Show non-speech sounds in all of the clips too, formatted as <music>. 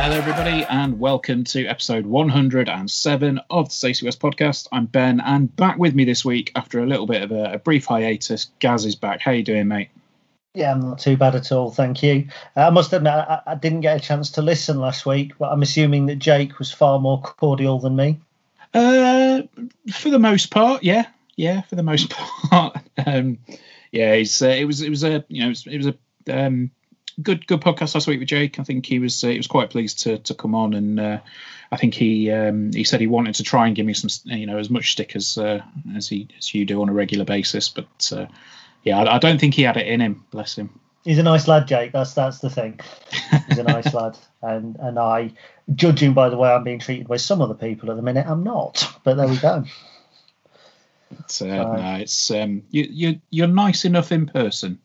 Hello, everybody, and welcome to episode 107 of the Stacey West podcast. I'm Ben, and back with me this week after a little bit of a, a brief hiatus. Gaz is back. How you doing, mate? Yeah, I'm not too bad at all, thank you. Uh, I must admit, I, I didn't get a chance to listen last week, but I'm assuming that Jake was far more cordial than me. Uh, for the most part, yeah, yeah, for the most <laughs> part, um, yeah. Uh, it was, it was a, you know, it was, it was a um, good, good podcast last week with Jake. I think he was, uh, he was quite pleased to to come on, and uh, I think he, um, he said he wanted to try and give me some, you know, as much stick as uh, as he as you do on a regular basis, but. Yeah, I, I don't think he had it in him. Bless him. He's a nice lad, Jake. That's that's the thing. He's a <laughs> nice lad, and and I, judging by the way I'm being treated by some other people at the minute, I'm not. But there we go. It's, uh, no, it's um, you you you're nice enough in person.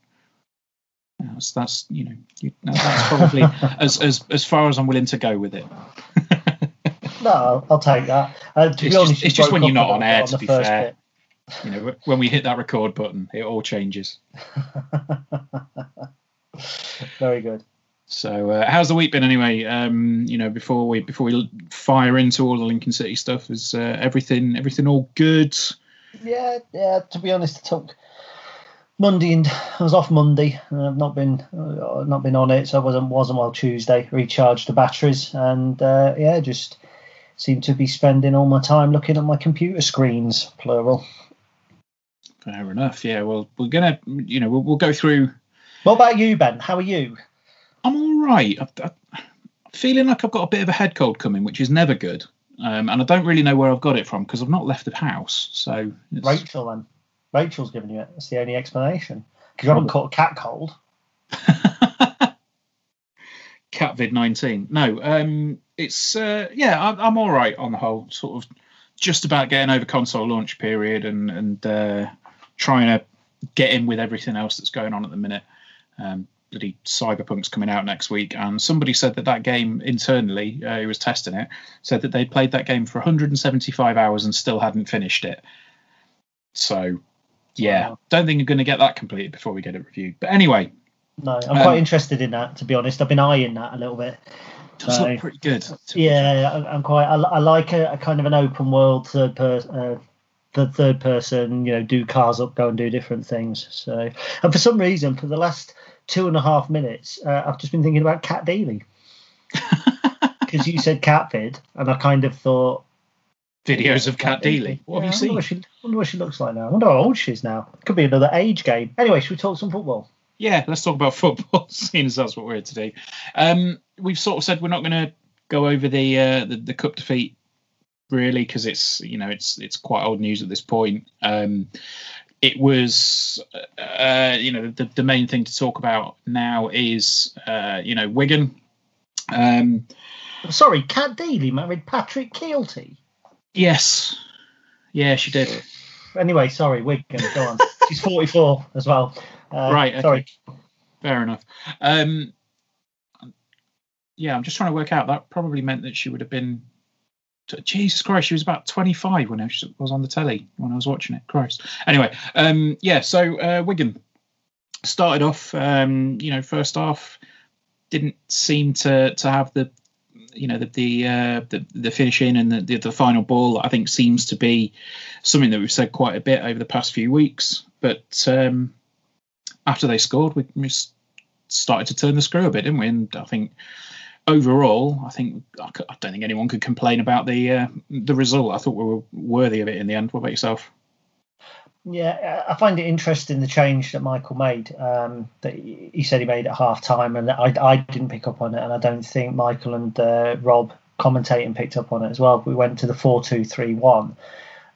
That's that's you know you, that's probably <laughs> as as as far as I'm willing to go with it. <laughs> no, I'll, I'll take that. Uh, to it's be just, honest, it's just when you're not on air. On To be fair, bit. You know when we hit that record button, it all changes. <laughs> Very good. So, uh, how's the week been anyway? Um, you know, before we before we fire into all the Lincoln City stuff, is uh, everything everything all good? Yeah, yeah. To be honest, I took Monday and I was off Monday, and I've not been uh, not been on it, so I wasn't wasn't well Tuesday. Recharged the batteries, and uh, yeah, just seem to be spending all my time looking at my computer screens, plural. Fair enough. Yeah. Well, we're gonna you know we'll, we'll go through. What about you, Ben? How are you? I'm all right. I, I, I'm feeling like I've got a bit of a head cold coming, which is never good. Um, and I don't really know where I've got it from because I've not left the house. So it's, Rachel, then. Rachel's given you it. That's the only explanation. Because you haven't caught a cat cold. <laughs> Catvid 19. No, um, it's uh, yeah, I, I'm all right on the whole. Sort of just about getting over console launch period and and uh, trying to get in with everything else that's going on at the minute. Um, bloody Cyberpunk's coming out next week, and somebody said that that game internally, uh, who was testing it, said that they played that game for 175 hours and still hadn't finished it. So, yeah, Wow. don't think you're going to get that completed before we get it reviewed. But anyway, No, I'm Um, quite interested in that, to be honest. I've been eyeing that a little bit. it does No. look pretty good. Yeah, I'm quite. I, I like a, a kind of an open world third person. Uh, the third person, you know, do cars up, go and do different things. So, and for some reason, for the last two and a half minutes, uh, I've just been thinking about Cat Deeley because <laughs> you said Cat Vid, and I kind of thought videos of Cat Deeley. What Yeah, have you I wonder what, seen? she, wonder what she looks like now. I wonder how old she is now. Could be another age game. Anyway, should we talk some football? Yeah, let's talk about football, <laughs> seeing as that's what we're here to do. Um, we've sort of said we're not going to go over the, uh, the the cup defeat really because it's you know it's it's quite old news at this point. Um, it was uh, you know the, the main thing to talk about now is uh, you know Wigan. Um, Sorry, Cat Deeley married Patrick Kielty. yes, yeah, she did. Anyway, sorry, Wigan. Go on. <laughs> she's 44 as well. Uh, right. Okay. Sorry. Fair enough. Um, yeah, I'm just trying to work out. That probably meant that she would have been. Jesus Christ, she was about 25 when I was on the telly when I was watching it. Christ. Anyway, um, yeah. So uh, Wigan started off, um, you know, first half didn't seem to to have the you know the the uh, the, the finishing and the, the, the final ball I think seems to be something that we've said quite a bit over the past few weeks. But um, after they scored, we, we started to turn the screw a bit, didn't we? And I think overall, I think I, don't think anyone could complain about the uh, the result. I thought we were worthy of it in the end. What about yourself? Yeah, I find it interesting the change that Michael made. Um, that he said he made at half time, and I, I didn't pick up on it, and I don't think Michael and uh, Rob commentating picked up on it as well. We went to the four two three one.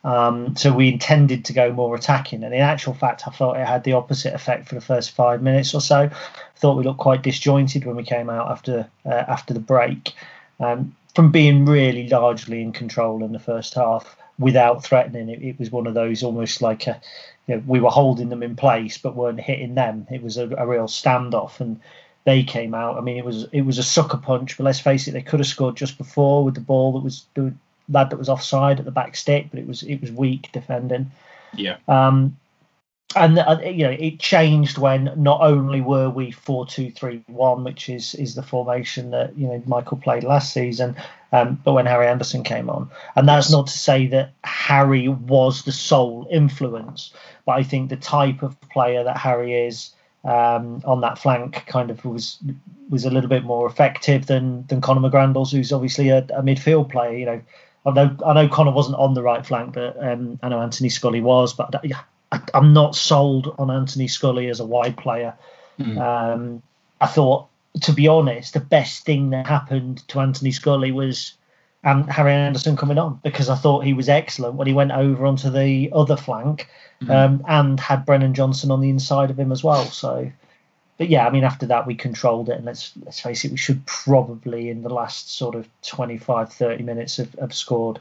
Um, so we intended to go more attacking, and in actual fact, I thought it had the opposite effect for the first five minutes or so. Thought we looked quite disjointed when we came out after uh, after the break, um, from being really largely in control in the first half without threatening. It, it was one of those almost like a, you know, we were holding them in place but weren't hitting them. It was a, a, real standoff, and they came out. I mean, it was it was a sucker punch, but let's face it, they could have scored just before with the ball that was the lad that was offside at the back stick, but it was it was weak defending. Yeah. Um, and uh, you know it changed when not only were we four two three one, which is is the formation that you know Michael played last season, um, but when Harry Anderson came on, and that's not to say that Harry was the sole influence, but I think the type of player that Harry is um, on that flank kind of was was a little bit more effective than than Conor McGrandles, who's obviously a, a midfield player. You know, I know I know Conor wasn't on the right flank, but um, I know Anthony Scully was, but yeah I, am not sold on Anthony Scully as a wide player. Mm. Um, I thought, to be honest, the best thing that happened to Anthony Scully was um, Harry Anderson coming on because I thought he was excellent when he went over onto the other flank mm. um, and had Brennan Johnson on the inside of him as well. So, but yeah, I mean, after that we controlled it, and let's let's face it, we should probably in the last sort of 25, 30 minutes have, have scored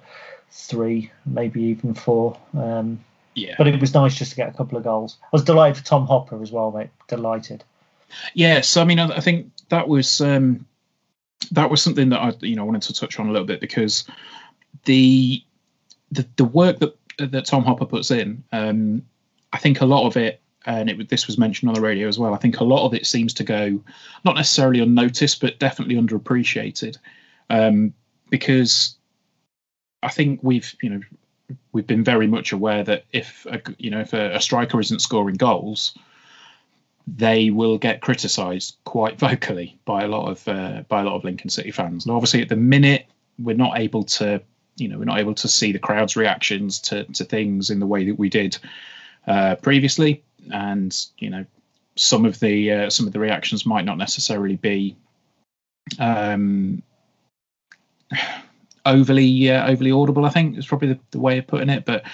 three, maybe even four. Um, yeah. But it was nice just to get a couple of goals. I was delighted for Tom Hopper as well, mate. Delighted. Yeah, so I mean, I, think that was um, that was something that I you know wanted to touch on a little bit because the the, the work that that Tom Hopper puts in, um, I think a lot of it, and it, this was mentioned on the radio as well. I think a lot of it seems to go not necessarily unnoticed, but definitely underappreciated, um, because I think we've you know we've been very much aware that if a, you know if a, a striker isn't scoring goals, they will get criticised quite <laughs> vocally by a lot of uh, by a lot of Lincoln City fans. And obviously, at the minute, we're not able to you know we're not able to see the crowd's reactions to to things in the way that we did uh, previously, and you know some of the uh, some of the reactions might not necessarily be um, overly uh, overly audible. I think is probably the, the, way of putting it. But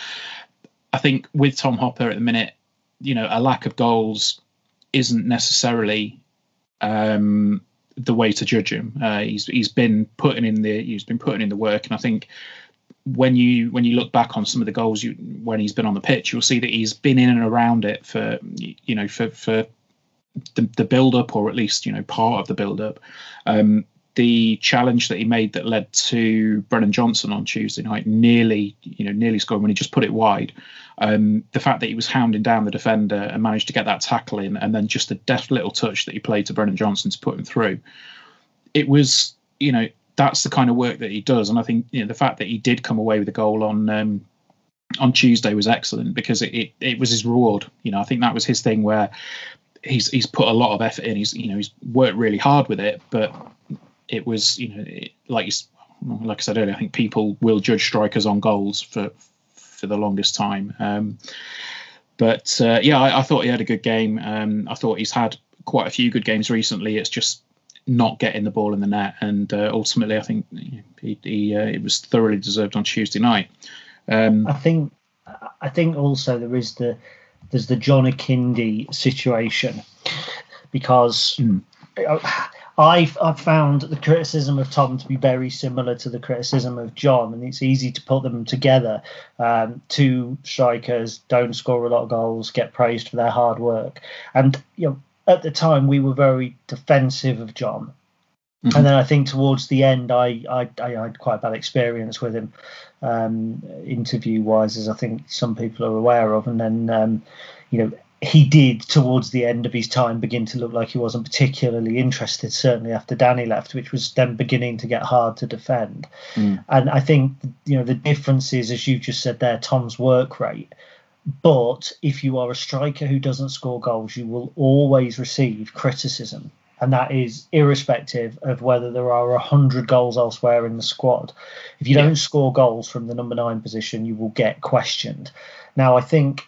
I think with Tom Hopper at the minute, you know, a lack of goals isn't necessarily um, the way to judge him. Uh, he's he's been putting in the he's been putting in the work, and I think when you when you look back on some of the goals you when he's been on the pitch, you'll see that he's been in and around it for you know for for the, the build up or at least you know part of the build up. Um, the challenge that he made that led to Brennan Johnson on Tuesday night, nearly, you know, nearly scoring when he just put it wide. Um, the fact that he was hounding down the defender and managed to get that tackle in, and then just a deft little touch that he played to Brennan Johnson to put him through. It was, you know, that's the kind of work that he does, and I think you know the fact that he did come away with a goal on um, on Tuesday was excellent because it, it, it was his reward. You know, I think that was his thing where he's he's put a lot of effort in. He's you know he's worked really hard with it, but it was you know it, like like I said earlier, I think people will judge strikers on goals for for the longest time. Um, but uh, yeah, I, I, thought he had a good game. Um, I thought he's had quite a few good games recently. It's just not getting the ball in the net, and uh, ultimately, I think he, he uh, it was thoroughly deserved on Tuesday night. Um, I think I think also there is the there's the John Akinde situation because. Mm. I've, I've found the criticism of Tom to be very similar to the criticism of John, and it's easy to put them together. Um, two strikers don't score a lot of goals, get praised for their hard work, and you know at the time we were very defensive of John. Mm-hmm. And then I think towards the end, I, I, I had quite a bad experience with him, um, interview wise, as I think some people are aware of. And then, um, you know, he did towards the end of his time begin to look like he wasn't particularly interested, certainly after Danny left, which was then beginning to get hard to defend. Mm. And I think, you know, the difference is, as you just said there, Tom's work rate. But if you are a striker who doesn't score goals, you will always receive criticism. And that is irrespective of whether there are 100 goals elsewhere in the squad. If you yeah. don't score goals from the number nine position, you will get questioned. Now, I think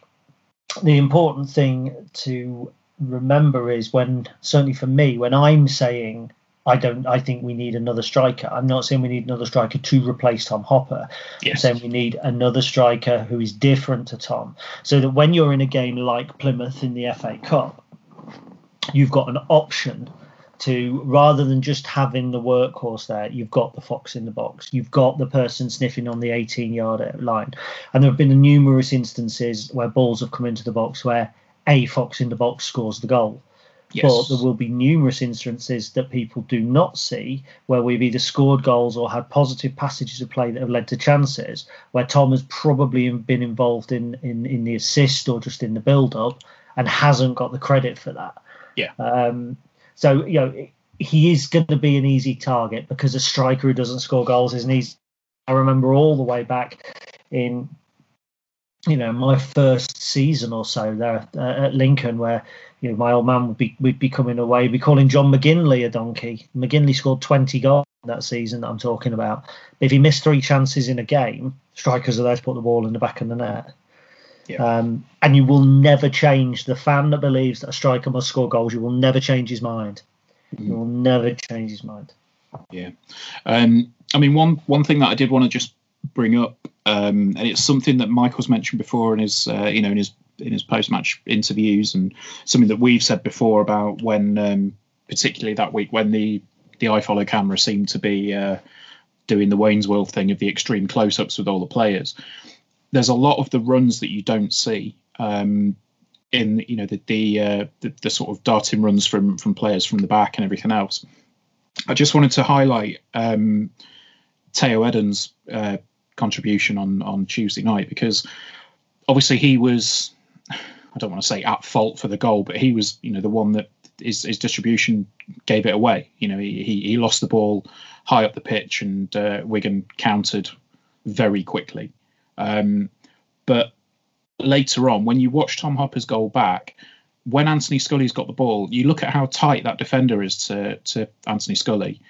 the important thing to remember is when, certainly for me, when I'm saying I don't. I think we need another striker. I'm not saying we need another striker to replace Tom Hopper. Yes. I'm saying we need another striker who is different to Tom, so that when you're in a game like Plymouth in the FA Cup, you've got an option to rather than just having the workhorse there, you've got the fox in the box. You've got the person sniffing on the 18 yard line, and there have been numerous instances where balls have come into the box where a fox in the box scores the goal Yes. But there will be numerous instances that people do not see where we've either scored goals or had positive passages of play that have led to chances where Tom has probably been involved in, in, in the assist or just in the build up and hasn't got the credit for that. Yeah. Um, so, you know, he is going to be an easy target because a striker who doesn't score goals is an easy. I remember all the way back in you know my first season or so there uh, at Lincoln, where you know my old man would be would be coming away, be calling John McGinley a donkey. McGinley scored twenty goals that season that I'm talking about. If he missed three chances in a game, strikers are there to put the ball in the back of the net. Yeah. Um, and you will never change the fan that believes that a striker must score goals. You will never change his mind. Mm. You will never change his mind. Yeah, um, I mean one one thing that I did want to just bring up, um, and it's something that Michael's mentioned before in his, uh, you know, in his in his post-match interviews, and something that we've said before about when, um, particularly that week, when the the iFollow camera seemed to be uh, doing the Wayne's World thing of the extreme close-ups with all the players. There's a lot of the runs that you don't see. Um, in you know the the, uh, the, the sort of darting runs from from players from the back and everything else. I just wanted to highlight um, Tayo Edun's uh, contribution on on Tuesday night because obviously he was I don't want to say at fault for the goal, but he was you know the one that his, his distribution gave it away. You know he, he, he lost the ball high up the pitch and uh, Wigan countered very quickly. Um, but later on, when you watch Tom Hopper's goal back, when Anthony Scully's got the ball, you look at how tight that defender is to to Anthony Scully.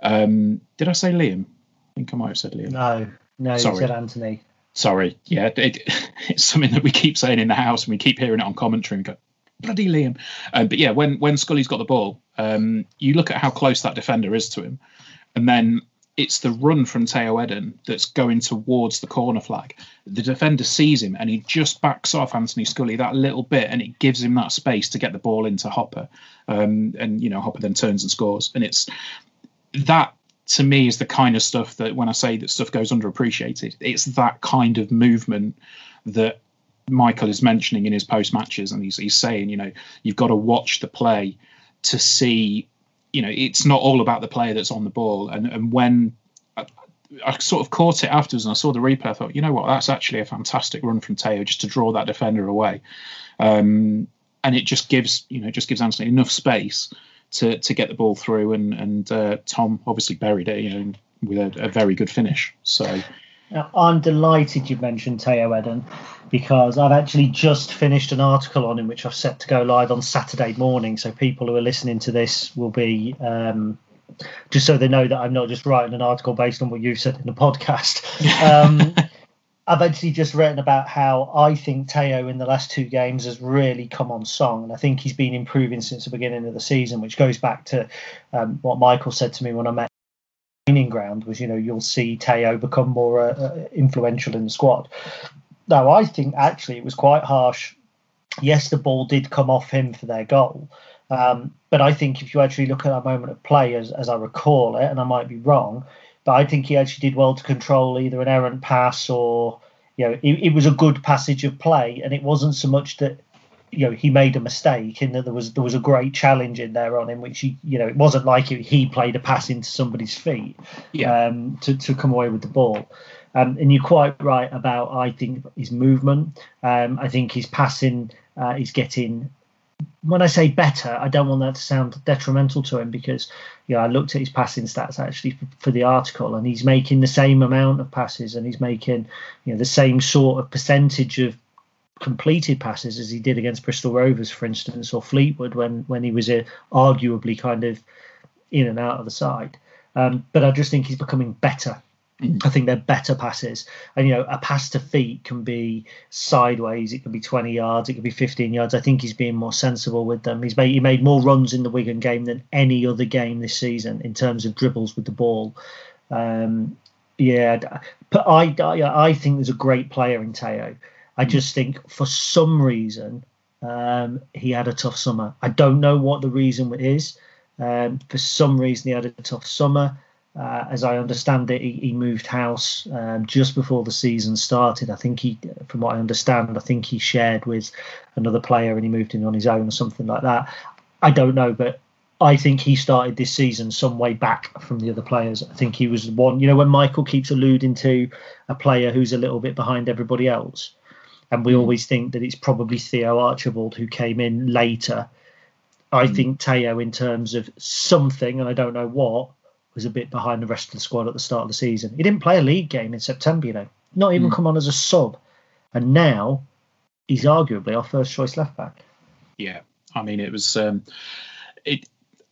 Um, did I say Liam? I think I might have said Liam. No, no, Sorry. you said Anthony. Sorry, yeah, it, <laughs> it's something that we keep saying in the house, and we keep hearing it on commentary. And go, bloody Liam. Um, but yeah, when when Scully's got the ball, um, you look at how close that defender is to him, and then it's the run from Tayo Edun that's going towards the corner flag. The defender sees him and he just backs off Anthony Scully that little bit, and it gives him that space to get the ball into Hopper. Um, and you know, Hopper then turns and scores, and it's that to me is the kind of stuff that when I say that stuff goes underappreciated, it's that kind of movement that Michael is mentioning in his post matches, and he's, he's saying, you know, you've got to watch the play to see, you know, it's not all about the player that's on the ball, and and when I, sort of caught it afterwards and I saw the replay, I thought, you know what, that's actually a fantastic run from Tayo just to draw that defender away, um, and it just gives, you know, just gives Anthony enough space to to get the ball through, and and uh, Tom obviously buried it, you know, with a, a very good finish. So. Now, I'm delighted you mentioned Tayo Edun because I've actually just finished an article on him, which I've set to go live on Saturday morning. So people who are listening to this will be um, just so they know that I'm not just writing an article based on what you've said in the podcast. <laughs> Um, I've actually just written about how I think Teo in the last two games has really come on song, and I think he's been improving since the beginning of the season, which goes back to um, what Michael said to me when I met training ground was, you know, you'll see Tayo become more uh, uh, influential in the squad. Now, I think actually it was quite harsh. Yes, the ball did come off him for their goal, Um, but I think if you actually look at that moment of play, as, as I recall it, and I might be wrong, but I think he actually did well to control either an errant pass or, you know, it, it was a good passage of play, and it wasn't so much that you know he made a mistake in that there was there was a great challenge in there on him which he you know it wasn't like he played a pass into somebody's feet Yeah. um, to, to come away with the ball um, and you're quite right about I think his movement um, I think his passing uh, is getting when I say better I don't want that to sound detrimental to him because you know I looked at his passing stats actually for, for the article and he's making the same amount of passes and he's making you know the same sort of percentage of completed passes as he did against Bristol Rovers, for instance, or Fleetwood when when he was uh, arguably kind of in and out of the side. Um, but I just think he's becoming better. I think they're better passes, and you know, a pass to feet can be sideways. It can be 20 yards. It can be 15 yards. I think he's being more sensible with them. He's made he made more runs in the Wigan game than any other game this season in terms of dribbles with the ball. Um, yeah, but I, I I think there's a great player in Tayo. I just think for some reason um, he had a tough summer. I don't know what the reason is. Um, for some reason he had a tough summer. Uh, as I understand it, he, he moved house um, just before the season started. I think he, from what I understand, I think he shared with another player and he moved in on his own or something like that. I don't know, but I think he started this season some way back from the other players. I think he was one. You know, when Michael keeps alluding to a player who's a little bit behind everybody else, and we always think that it's probably Theo Archibald who came in later. I think Tayo, in terms of something, and I don't know what, was a bit behind the rest of the squad at the start of the season. He didn't play a league game in September, you know, not even come on as a sub, and now he's arguably our first choice left back. Yeah, I mean, it was um, it.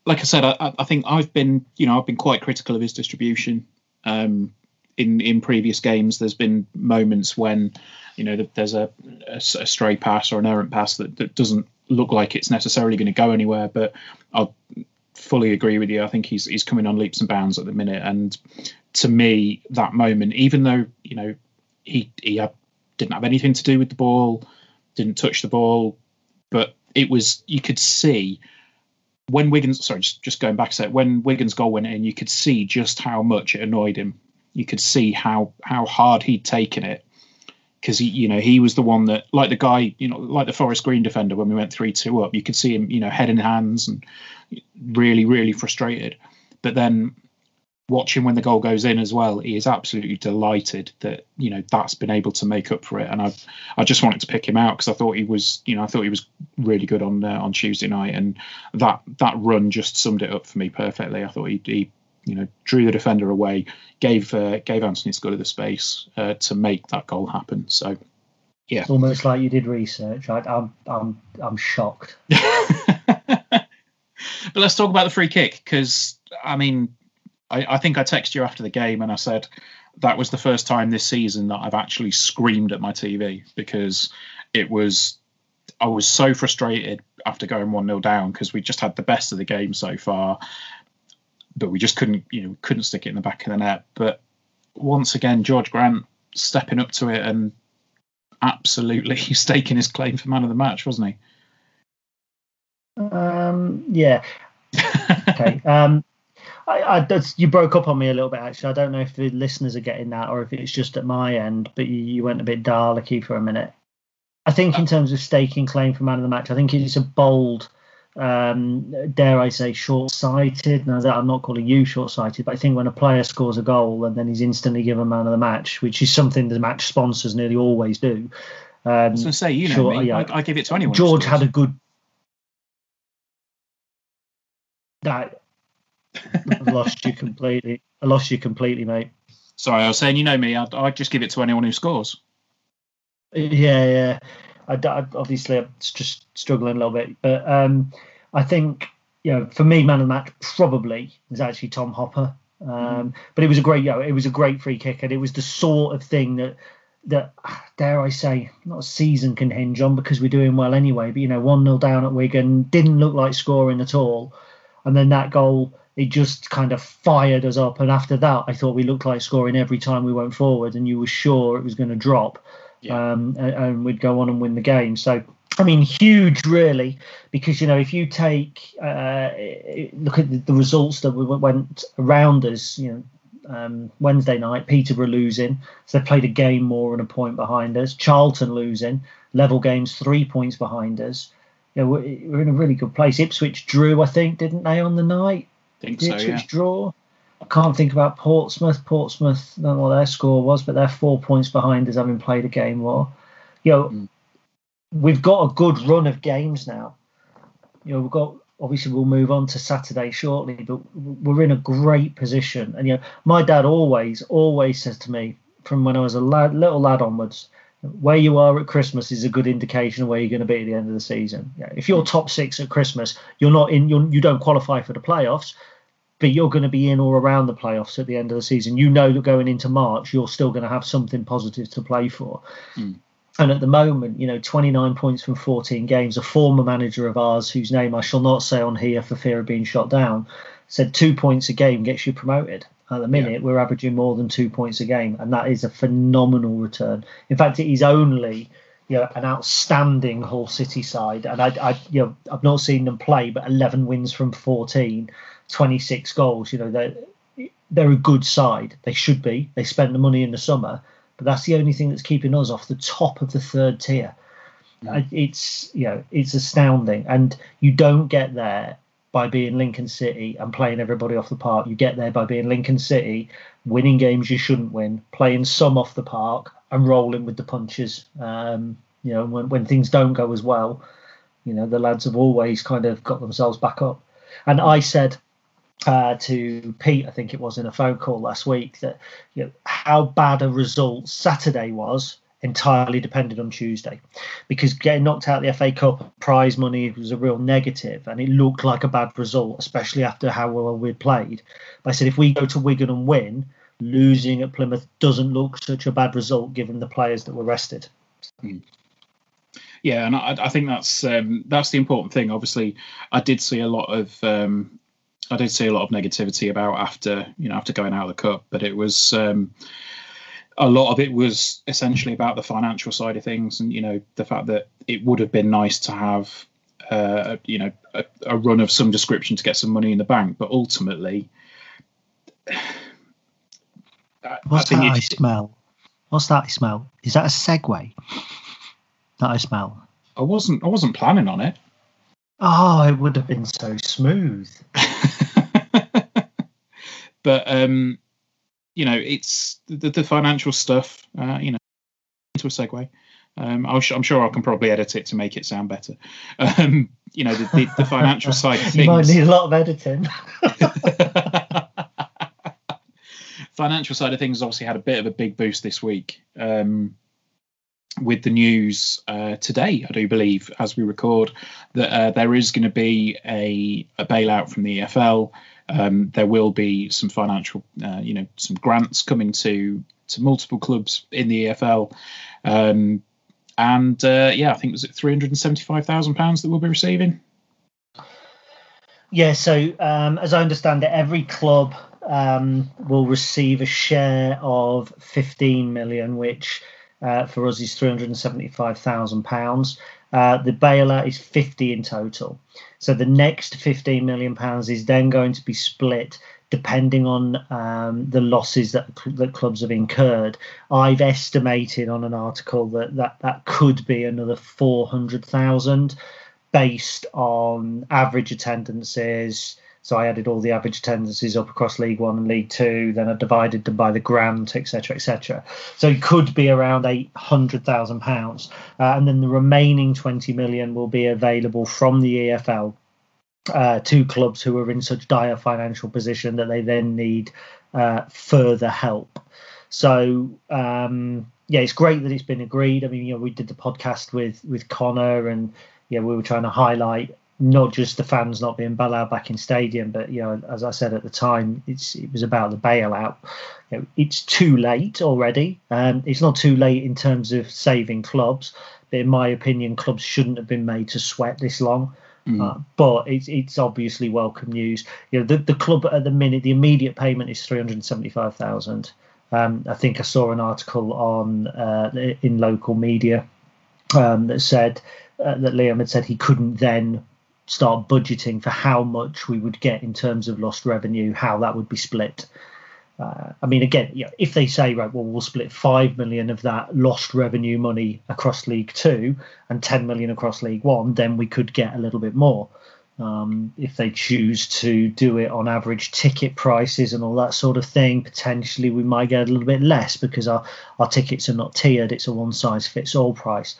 Like I said, I, I think I've been, you know, I've been quite critical of his distribution. Um, in in previous games, there's been moments when, you know, there's a, a, a stray pass or an errant pass that, that doesn't look like it's necessarily going to go anywhere. But I'll fully agree with you. I think he's he's coming on leaps and bounds at the minute, and to me, that moment, even though you know he he had, didn't have anything to do with the ball, didn't touch the ball, but it was you could see when Wigan's sorry just, just going back a sec when Wigan's goal went in you could see just how much it annoyed him you could see how how hard he'd taken it because he you know he was the one that like the guy you know like the Forest Green defender when we went 3-2 up you could see him you know head in hands and really really frustrated but then watching when the goal goes in as well, he is absolutely delighted that you know that's been able to make up for it. And I, I just wanted to pick him out because I thought he was, you know, I thought he was really good on uh, on Tuesday night, and that that run just summed it up for me perfectly. I thought he, he you know, drew the defender away, gave uh, gave Anthony Scully the space uh, to make that goal happen. So, yeah, It's almost like you did research. I, I'm I'm I'm shocked. <laughs> but let's talk about the free kick because I mean, I, I think I texted you after the game and I said that was the first time this season that I've actually screamed at my TV because it was I was so frustrated after going one 0 down because we just had the best of the game so far, but we just couldn't you know couldn't stick it in the back of the net. But once again, George Grant stepping up to it and absolutely <laughs> staking his claim for man of the match, wasn't he? Um, yeah. okay. <laughs> Um, I, I, that's, you broke up on me a little bit actually. I don't know if the listeners are getting that or if it's just at my end, but you, you went a bit Daleki for a minute. I think in terms of staking claim for man of the match, I think it's a bold, um, dare I say, short-sighted. Now that I'm not calling you short-sighted, but I think when a player scores a goal and then he's instantly given man of the match, which is something the match sponsors nearly always do. Um, I to say, you know sure, me, yeah. I, I give it to anyone. George had a good. That I've lost you completely. I lost you completely, mate. Sorry, I was saying, you know me, I'd, I'd just give it to anyone who scores. Yeah, yeah. I, I- obviously I'm just struggling a little bit, but um, I think you know, for me, man of the match probably is actually Tom Hopper. Um, But it was a great, you know, it was a great free kick, and it was the sort of thing that that dare I say, not a season can hinge on because we're doing well anyway. But you know, one 0 down at Wigan didn't look like scoring at all, and then that goal. It just kind of fired us up, and after that, I thought we looked like scoring every time we went forward, and you were sure it was going to drop Yeah. um, and, and we'd go on and win the game. So I mean, huge, really, because you know if you take uh, look at the, the, results that went around us, you know. Um, Wednesday night, Peterborough losing, so they played a game more and a point behind us. Charlton losing, level games three points behind us. You know, we're, we're in a really good place. Ipswich drew, I think, didn't they on the night? Think so, Ipswich yeah. draw. I can't think about Portsmouth. Portsmouth, I don't know what their score was, but they're four points behind us, having played a game more. You know, mm we've got a good run of games now. You know, we've got obviously we'll move on to Saturday shortly, but we're in a great position. And you know, my dad always, always says to me from when I was a lad, little lad onwards, where you are at Christmas is a good indication of where you're going to be at the end of the season. Yeah, if you're top six at Christmas, you're not in, you're, you don't qualify for the playoffs, but you're going to be in or around the playoffs at the end of the season. You know that going into March, you're still going to have something positive to play for. Mm. And at the moment, you know, 29 points from 14 games. A former manager of ours, whose name I shall not say on here for fear of being shot down, said two points a game gets you promoted. At the minute, yeah. we're averaging more than two points a game, and that is a phenomenal return. In fact, it is only you know, an outstanding Hull City side, and I, I, you know, I've not seen them play, but 11 wins from 14, 26 goals. You know, they're they're a good side. They should be. They spent the money in the summer, but that's the only thing that's keeping us off the top of the third tier. Mm. It's you know it's astounding, and you don't get there by being Lincoln City and playing everybody off the park. You get there by being Lincoln City, winning games you shouldn't win, playing some off the park, and rolling with the punches. Um, you know when when things don't go as well, you know the lads have always kind of got themselves back up. And I said uh, to Pete, I think it was in a phone call last week, that you know, how bad a result Saturday was entirely depended on Tuesday, because getting knocked out the FA Cup prize money was a real negative, and it looked like a bad result, especially after how well we'd played. But I said if we go to Wigan and win, losing at Plymouth doesn't look such a bad result given the players that were rested. Mm. Yeah, and I, I think that's um, that's the important thing. Obviously, I did see a lot of um, I did see a lot of negativity about after you know after going out of the cup, but it was um, a lot of it was essentially about the financial side of things, and you know the fact that it would have been nice to have uh, you know a, a, run of some description to get some money in the bank, but ultimately. <sighs> What's that I smell? What's that I smell? Is that a segue that I smell? I wasn't. I wasn't planning on it. Oh, it would have been so smooth. <laughs> but um, you know, it's the, the financial stuff. Uh, you know, into a segue. Um, i am sure I can probably edit it to make it sound better. Um, you know, the, the, the financial <laughs> side of things. You might need a lot of editing. <laughs> financial side of things obviously had a bit of a big boost this week. Um, with the news uh, today, I do believe, as we record, that uh, there is going to be a, a, bailout from the EFL. Um, there will be some financial, uh, you know, some grants coming to to multiple clubs in the EFL, um, and uh, yeah, I think was it three hundred and seventy five thousand pounds that we'll be receiving. Yeah, so um, as I understand it, every club um, will receive a share of fifteen million, which uh, for us is £375,000. Uh, the bailout is 50 in total. So the next 15 million pounds is then going to be split depending on um, the losses that that clubs have incurred. I've estimated on an article that that, that could be another 400,000 based on average attendances, so I added all the average attendances up across League One and League Two. Then I divided them by the grant, etc., etc. So it could be around eight hundred thousand uh, pounds, and then the remaining twenty million will be available from the EFL uh, to clubs who are in such dire financial position that they then need uh, further help. So um, yeah, it's great that it's been agreed. I mean, you know, we did the podcast with with Connor, and yeah, we were trying to highlight not just the fans not being allowed back in stadium, but you know, as I said at the time, it's it was about the bailout. You know, it's too late already. Um, it's not too late in terms of saving clubs, but in my opinion, clubs shouldn't have been made to sweat this long. Mm. Uh, but it's it's obviously welcome news. You know, the the club at the minute, the immediate payment is three hundred seventy five thousand. Um, I think I saw an article on uh, in local media um, that said uh, that Liam had said he couldn't then start budgeting for how much we would get in terms of lost revenue, how that would be split. Uh, I mean, again, you know, if they say, right, well, we'll split five million of that lost revenue money across League Two and 10 million across League One, then we could get a little bit more. Um, if they choose to do it on average ticket prices and all that sort of thing, potentially we might get a little bit less because our, our tickets are not tiered. It's a one size fits all price.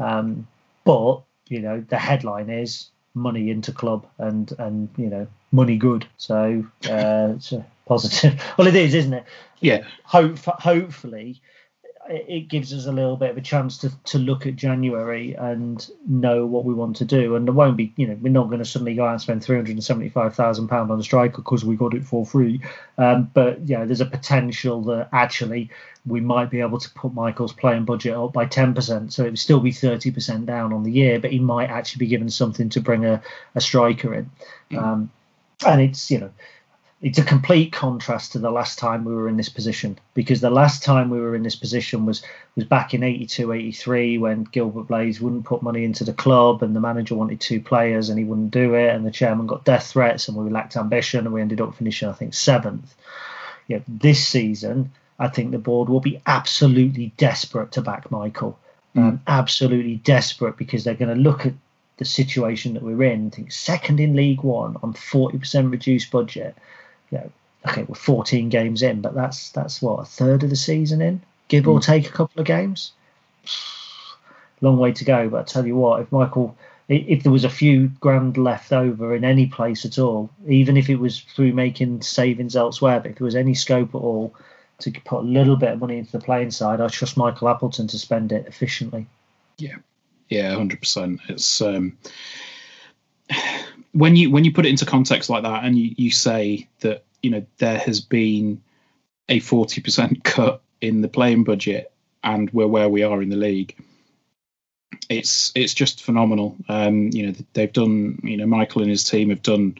Um, but, you know, the headline is money into club and, and you know, money good. So uh, it's a positive. <laughs> Well, it is, isn't it? Yeah. Hope, hopefully it gives us a little bit of a chance to, to look at January and know what we want to do. And there won't be, you know, we're not going to suddenly go out and spend three hundred and seventy five thousand pound on a striker because we got it for free. Um, but yeah, there's a potential that actually we might be able to put Michael's playing budget up by ten percent, so it would still be thirty percent down on the year, but he might actually be given something to bring a, a striker in. Mm. Um, and it's you know it's a complete contrast to the last time we were in this position because the last time we were in this position was was back in 82 83 when Gilbert Blades wouldn't put money into the club and the manager wanted two players and he wouldn't do it and the chairman got death threats and we lacked ambition and we ended up finishing I think 7th yeah this season I think the board will be absolutely desperate to back Michael mm. um, absolutely desperate because they're going to look at the situation that we're in I think second in League 1 on 40% reduced budget you know, okay, we're 14 games in, but that's that's what a third of the season in, give mm. or take a couple of games. Long way to go, but I tell you what, if Michael, if there was a few grand left over in any place at all, even if it was through making savings elsewhere, but if there was any scope at all to put a little bit of money into the playing side, I trust Michael Appleton to spend it efficiently. Yeah, yeah, hundred percent. It's um, when you when you put it into context like that, and you, you say that you know there has been a forty percent <laughs> cut in the playing budget, and we're where we are in the league. It's it's just phenomenal. Um, you know they've done. You know Michael and his team have done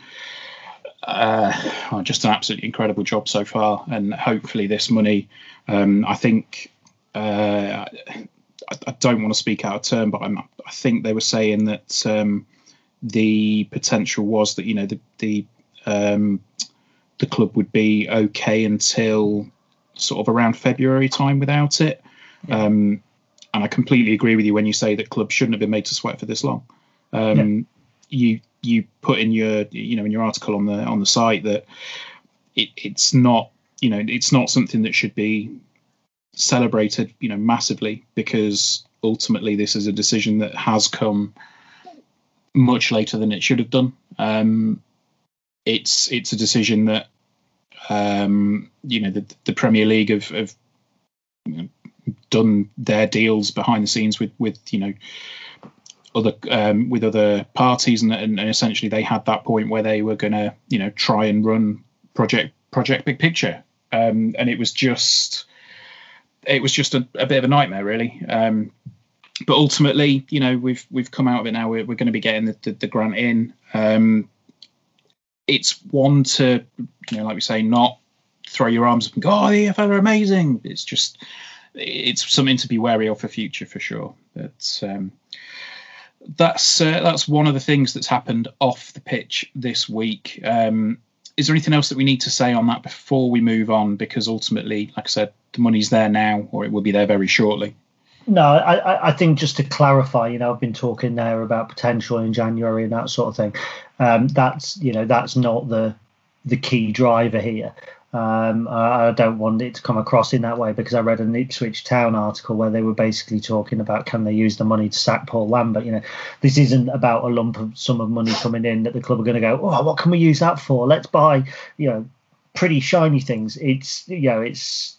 uh, just an absolutely incredible job so far, and hopefully this money. Um, I think uh, I, I, don't want to speak out of turn, but I'm, I think they were saying that um, the potential was that you know the the um, the club would be okay until sort of around February time without it. Yeah. Um, and I completely agree with you when you say that clubs shouldn't have been made to sweat for this long. Um, yeah. You you put in your you know in your article on the on the site that it, it's not you know it's not something that should be celebrated you know massively because ultimately this is a decision that has come much later than it should have done. Um, it's it's a decision that um, you know the, the Premier League have, have done their deals behind the scenes with with you know other um, with other parties. And, and, and, essentially they had that point where they were going to you know try and run project project big picture. Um, and it was just it was just a, a bit of a nightmare really. Um, but ultimately, you know, we've we've come out of it now. We're, we're going to be getting the, the, the grant in. Um, it's one to, you know, like we say, not throw your arms up and go, "Oh, the EFL are amazing." It's just, it's something to be wary of for future for sure. But um, that's uh, that's one of the things that's happened off the pitch this week. Um, is there anything else that we need to say on that before we move on? Because ultimately, like I said, the money's there now, or it will be there very shortly. No, I, I think just to clarify, you know, I've been talking there about potential in January and that sort of thing. Um, that's you know that's not the the key driver here. Um, I, I, don't want it to come across in that way because I read an Ipswich Town article where they were basically talking about can they use the money to sack Paul Lambert. You know, this isn't about a lump of sum of money coming in that the club are going to go, oh, what can we use that for? Let's buy, you know, pretty shiny things. It's you know, it's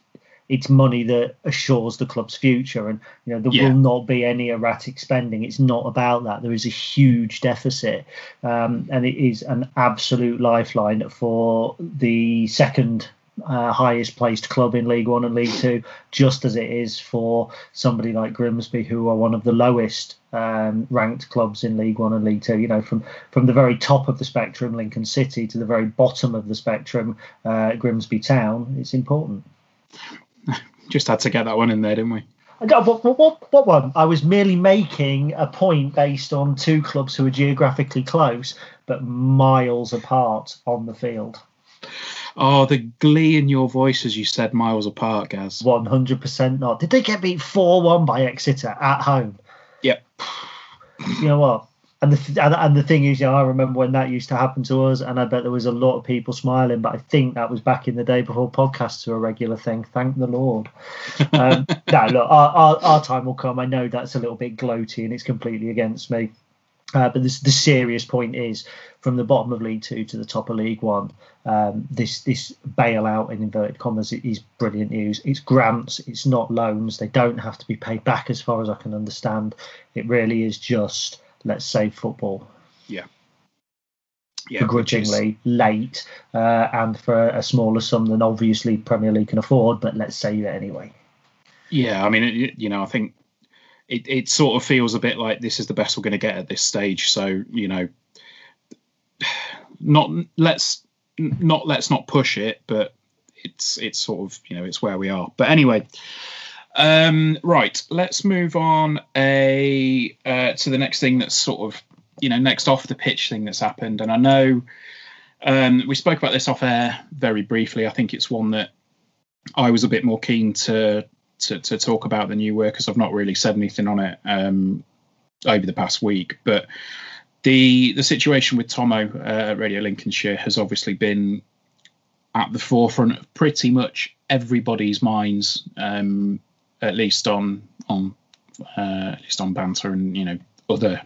it's money that assures the club's future and you know there yeah. will not be any erratic spending it's not about that there is a huge deficit um, and it is an absolute lifeline for the second uh, highest placed club in League One and League Two, just as it is for somebody like Grimsby, who are one of the lowest um, ranked clubs in League One and League Two. You know, from from the very top of the spectrum, Lincoln City, to the very bottom of the spectrum, uh, Grimsby Town. It's important. <laughs> Just had to get that one in there, didn't we? What, what, what one? I was merely making a point based on two clubs who are geographically close but miles apart on the field. Oh, the glee in your voice as you said miles apart, Gaz. 100% not. Did they get beat 4 1 by Exeter at home? Yep. You know what? And the and, and the thing is, you know, I remember when that used to happen to us, and I bet there was a lot of people smiling. But I think that was back in the day before podcasts were a regular thing. Thank the Lord. Um, <laughs> no, look, our, our, our time will come. I know that's a little bit gloaty, and it's completely against me. Uh, but this, the serious point is, from the bottom of League Two to the top of League One, um, this this bailout in inverted commas is brilliant news. It's grants, it's not loans. They don't have to be paid back, as far as I can understand. It really is just let's save football. Yeah. Yeah, begrudgingly late uh, and for a smaller sum than obviously Premier League can afford, but let's save it anyway. Yeah, I mean, it, you know, I think it, it sort of feels a bit like this is the best we're going to get at this stage. So you know, <sighs> not let's not let's not push it, but it's it's sort of you know it's where we are. But anyway, um, right, let's move on a uh, to the next thing that's sort of you know next off the pitch thing that's happened, and I know um, we spoke about this off air very briefly. I think it's one that I was a bit more keen to to, to talk about the new work because I've not really said anything on it um, over the past week, but the the situation with Tommo uh, Radio Lincolnshire has obviously been at the forefront of pretty much everybody's minds, um, at least on on uh, at least on banter and you know other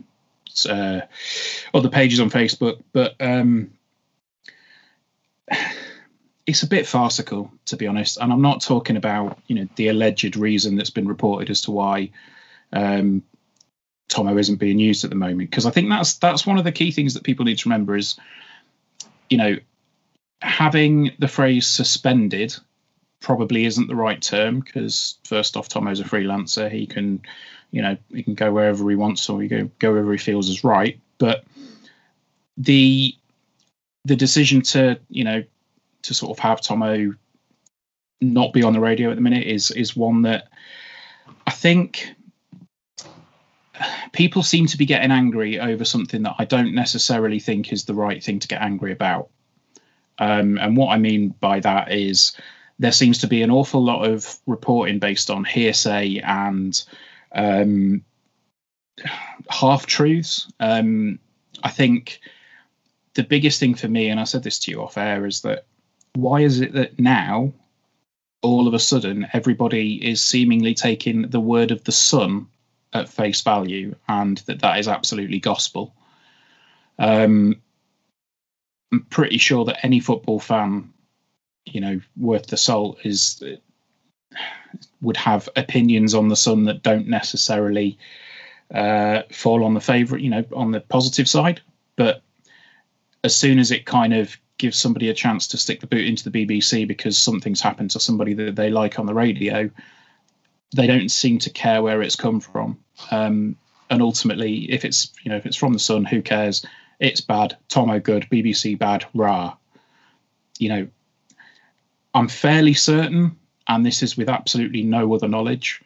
uh, other pages on Facebook. But um, it's a bit farcical, to be honest. And I'm not talking about you know the alleged reason that's been reported as to why um, Tommo isn't being used at the moment because I think that's that's one of the key things that people need to remember is you know having the phrase suspended probably isn't the right term because first off Tommo's a freelancer he can you know he can go wherever he wants or he go go wherever he feels is right but the the decision to you know to sort of have Tommo not be on the radio at the minute is is one that I think people seem to be getting angry over something that I don't necessarily think is the right thing to get angry about. Um, and what I mean by that is there seems to be an awful lot of reporting based on hearsay and um, half truths. Um, I think the biggest thing for me, and I said this to you off air, is that why is it that now all of a sudden everybody is seemingly taking the word of the sun at face value and that that is absolutely gospel. Um, I'm pretty sure that any football fan, you know, worth the salt is would have opinions on the Sun that don't necessarily uh, fall on the favourite, you know, on the positive side. But as soon as it kind of gives somebody a chance to stick the boot into the BBC because something's happened to somebody that they like on the radio, they don't seem to care where it's come from. Um, and ultimately, if it's you know if it's from the Sun, who cares? It's bad. Tommo good. BBC bad. Rah. You know, I'm fairly certain, and this is with absolutely no other knowledge.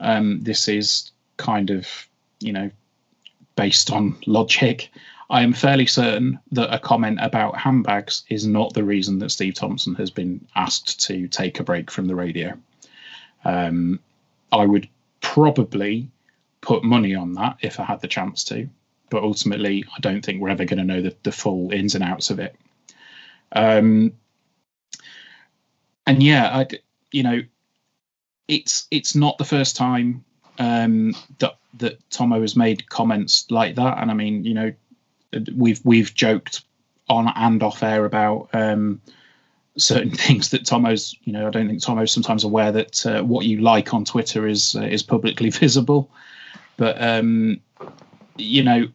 Um, this is kind of you know based on logic. I am fairly certain that a comment about handbags is not the reason that Steve Thompson has been asked to take a break from the radio. Um, I would probably put money on that if I had the chance to, but ultimately, I don't think we're ever going to know the, the full ins and outs of it. Um, and yeah, I, you know, it's it's not the first time um, that that Tommo has made comments like that, and I mean, you know, we've we've joked on and off air about um, certain <laughs> things that Tommo's, you know, I don't think Tommo's sometimes aware that uh, what you like on Twitter is uh, is publicly <laughs> visible. But um, you know,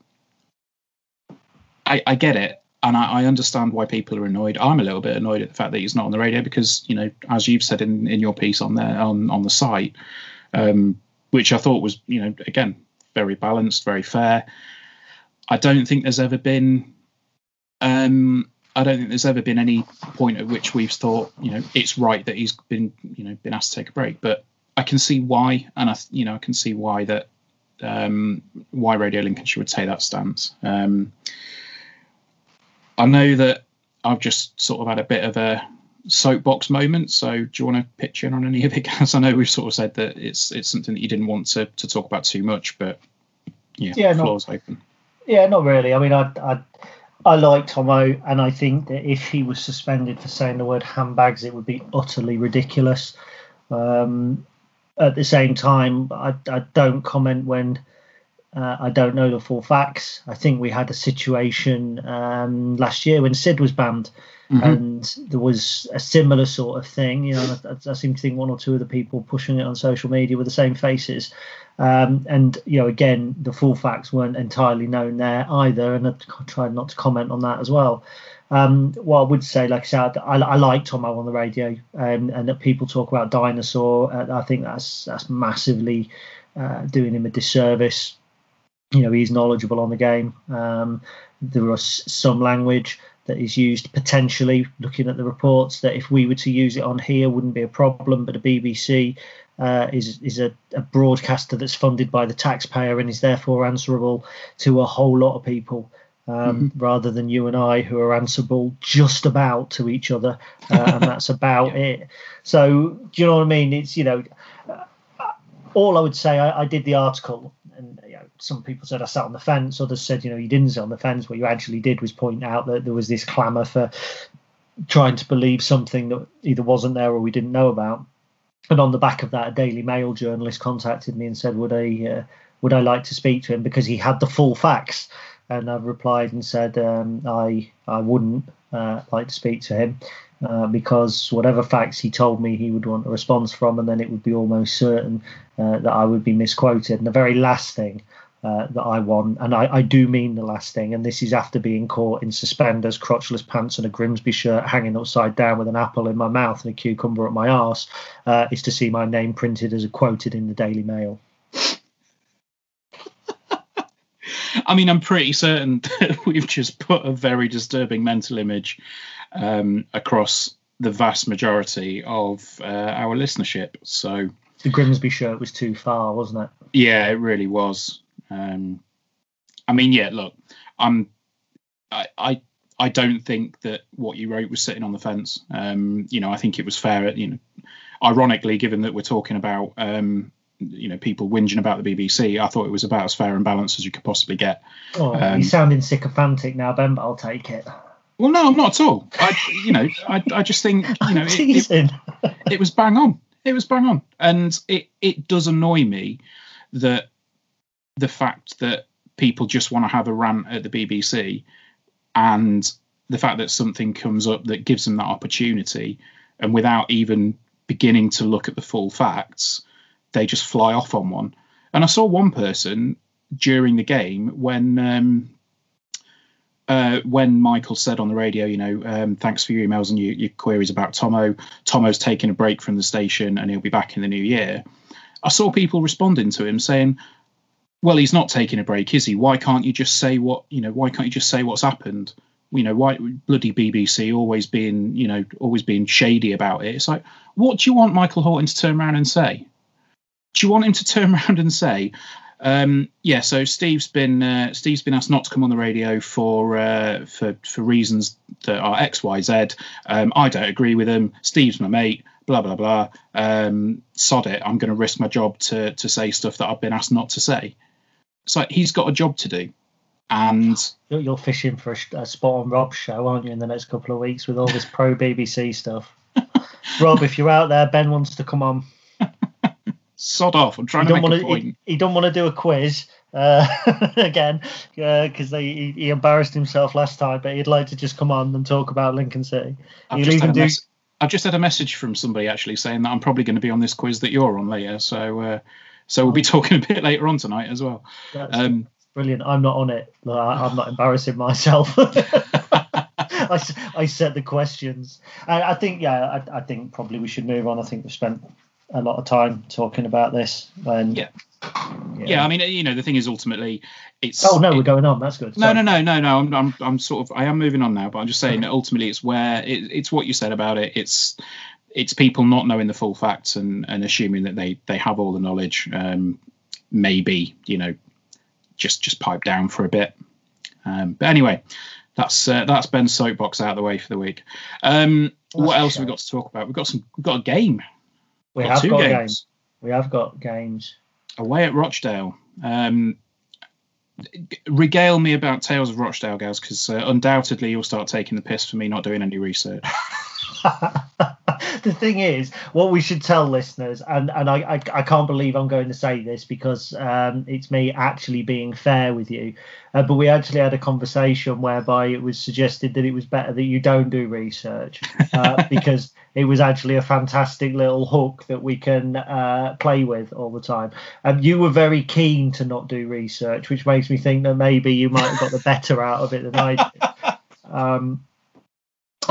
I, I get it, and I, I, understand why people are annoyed. I'm a little bit annoyed at the fact that he's not on the radio because, you know, as you've said in, in your piece on there on on the site, um, which I thought was, you know, again very balanced, very fair. I don't think there's ever been um, I don't think there's ever been any point at which we've thought, you know, it's right that he's been, you know, been asked to take a break. But I can see why, and I you know I can see why that um, why Radio Lincolnshire would take that stance. Um, I know that I've just sort of had a bit of a soapbox moment. So do you want to pitch in on any of it, <laughs> guys? I know we've sort of said that it's it's something that you didn't want to, to talk about too much, but yeah, Yeah, floor's open. Yeah, not really. I mean, I, I, I like Tommo, and I think that if he was suspended for saying the word handbags, it would be utterly ridiculous. Um, at the same time, I, I don't comment when uh, I don't know the full facts. I think we had a situation um, last year when Sid was banned, and there was a similar sort of thing. You know, I, I seem to think one or two of the people pushing it on social media were the same faces. Um, and you know, again, the full facts weren't entirely known there either, and I tried not to comment on that as well. Um, what I would say, like I said, I, I like Tommo on the radio, um, and that people talk about dinosaur. Uh, I think that's that's massively uh, doing him a disservice. You know, he's knowledgeable on the game. Um, there was some language that is used potentially, looking at the reports, that if we were to use it on here wouldn't be a problem, but the BBC uh, is is a, a broadcaster that's funded by the taxpayer and is therefore answerable to a whole lot of people. Um, Rather than you and I, who are answerable just about to each other, uh, and <laughs> that's about it. So, do you know what I mean? It's you know, all I would say, I, I did the article, and you know, some people said I sat on the fence. Others said, you know, you didn't sit on the fence. What you actually did was point out that there was this clamour for trying to believe something that either wasn't there or we didn't know about. And on the back of that, a Daily Mail journalist contacted me and said, would I uh, would I like to speak to him because he had the full facts? And I replied and said, um, I I wouldn't uh, like to speak to him. Uh, because whatever facts he told me he would want a response from, and then it would be almost certain uh, that I would be misquoted. And the very last thing uh, that I want, and I, I do mean the last thing, and this is after being caught in suspenders, crotchless pants, and a Grimsby shirt hanging upside down with an apple in my mouth and a cucumber up my arse, uh, is to see my name printed as a quoted in the Daily Mail. <laughs> I mean, I'm pretty certain that <laughs> we've just put a very disturbing mental image um, across the vast majority of uh, our listenership. So, The Grimsby shirt was too far, wasn't it? yeah, it really was. Um, I mean, yeah, look, I'm, I, I, I don't think that what you wrote was sitting on the fence. Um, you know, I think it was fair. You know, ironically, given that we're talking about, um, you know, people whinging about the BBC, I thought it was about as fair and balanced as you could possibly get. Oh, Um, you're sounding sycophantic now, Ben, but I'll take it. Well, no, I'm not at all. I, you know, I, I just think, <laughs> you know, it, it, it was bang on. It was bang on, and it it does annoy me that the fact that people just want to have a rant at the BBC, and the fact that something comes up that gives them that opportunity, and without even beginning to look at the full facts, they just fly off on one. And I saw one person during the game when um, uh, when Michael said on the radio, you know, um, thanks for your emails and your, your queries about Tommo. Tommo's taking a break from the station and he'll be back in the new year. I saw people responding to him saying, "Well, he's not taking a break, is he? Why can't you just say what you know? Why can't you just say what's happened? You know, why bloody BBC always being you know always being shady about it? It's like, what do you want Michael Hortin to turn around and say? Do you want him to turn <laughs> around and say?" Um, yeah, so Steve's been uh, Steve's been asked not to come on the radio for uh, for for reasons that are X Y Z. Um, I don't agree with him. Steve's my mate. Blah blah blah. Um, sod it. I'm going to risk my job to to say stuff that I've been asked not to say. Like he's got a job to do, and You're, you're fishing for a, a spot on Rob's show, aren't you, in the next couple of weeks with all this pro BBC stuff? <laughs> Rob, if you're out there, Ben wants to come on. sod off. I'm He trying to don't make want a to. point. He, he don't want to do a quiz uh, <laughs> again because he, he embarrassed himself last time. But he'd like to just come on and talk about Lincoln City. I've just, had even a do. mess- I've just had a message from somebody actually saying that I'm probably going to be on this quiz that you're on later. So uh, so we'll be <laughs> talking a bit later on tonight as well. Um, brilliant. I'm not on it. I'm not embarrassing myself. <laughs> I, I set the questions. I, I think, yeah, I, I think probably we should move on. I think we've spent a lot of time talking about this. And Yeah. yeah. I mean, you know, the thing is ultimately, it's. Oh no, it- we're going on. That's good. No, Sorry. no, no, no, no. I'm, I'm, I'm sort of, I am moving on now, but I'm just saying that ultimately it's where it, it's what you said about it. It's, it's people not knowing the full facts and, and assuming that they they have all the knowledge. Um, maybe you know, just just pipe down for a bit. Um, but anyway, that's uh, that's Ben's soapbox out of the way for the week. Um, what else have we got to talk about? We've got some. We've got a game. We have got games. games. We have got games away at Rochdale. Um, regale me about Tales of Rochdale, guys, because uh, undoubtedly you'll start taking the piss for me not doing any research. <laughs> <laughs> the thing is, what we should tell listeners, and, and I, I, I can't believe I'm going to say this because um, it's me actually being fair with you, uh, but we actually had a conversation whereby it was suggested that it was better that you don't do research uh, <laughs> because it was actually a fantastic little hook that we can uh, play with all the time. And you were very keen to not do research, which makes me think that maybe you might have got the better out of it than I did. <laughs> Um,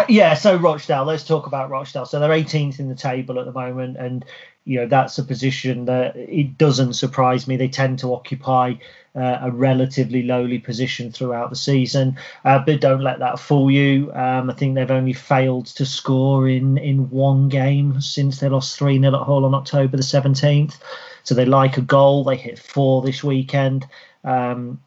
yeah, so Rochdale. Let's talk about Rochdale. So they're 18th in the table at the moment, and you know that's a position that it doesn't surprise me. They tend to occupy uh, a relatively lowly position throughout the season, uh, but don't let that fool you. Um, I think they've only failed to score in in one game since they lost three 0 at Hull on October the 17th. So they like a goal. They hit four this weekend. Um,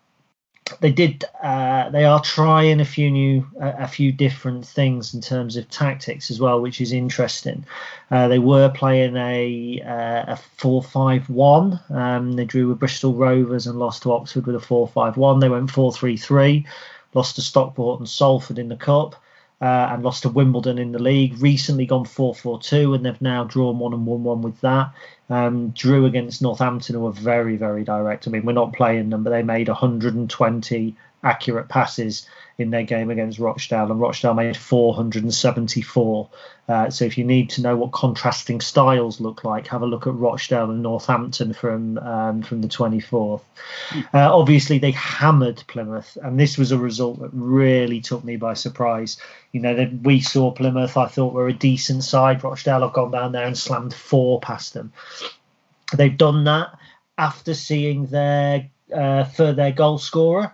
they did uh, they are trying a few new a few different things in terms of tactics as well which is interesting. Uh, they were playing a uh, a 4-5-1 um, they drew with bristol rovers and lost to oxford with a 4-5-1 they went 4-3-3 lost to stockport and salford in the cup uh, and lost to Wimbledon in the league. Recently gone 4 4 2, and they've now drawn 1 and 1 1 with that. Um, drew against Northampton, who were very, very direct. I mean, we're not playing them, but they made 120 accurate passes in their game against Rochdale, and Rochdale made 474. Uh, so if you need to know what contrasting styles look like, have a look at Rochdale and Northampton from um, from the 24th. Uh, obviously, they hammered Plymouth, and this was a result that really took me by surprise. You know, that we saw Plymouth, I thought were a decent side. Rochdale have gone down there and slammed four past them. They've done that after seeing their uh, for their goal scorer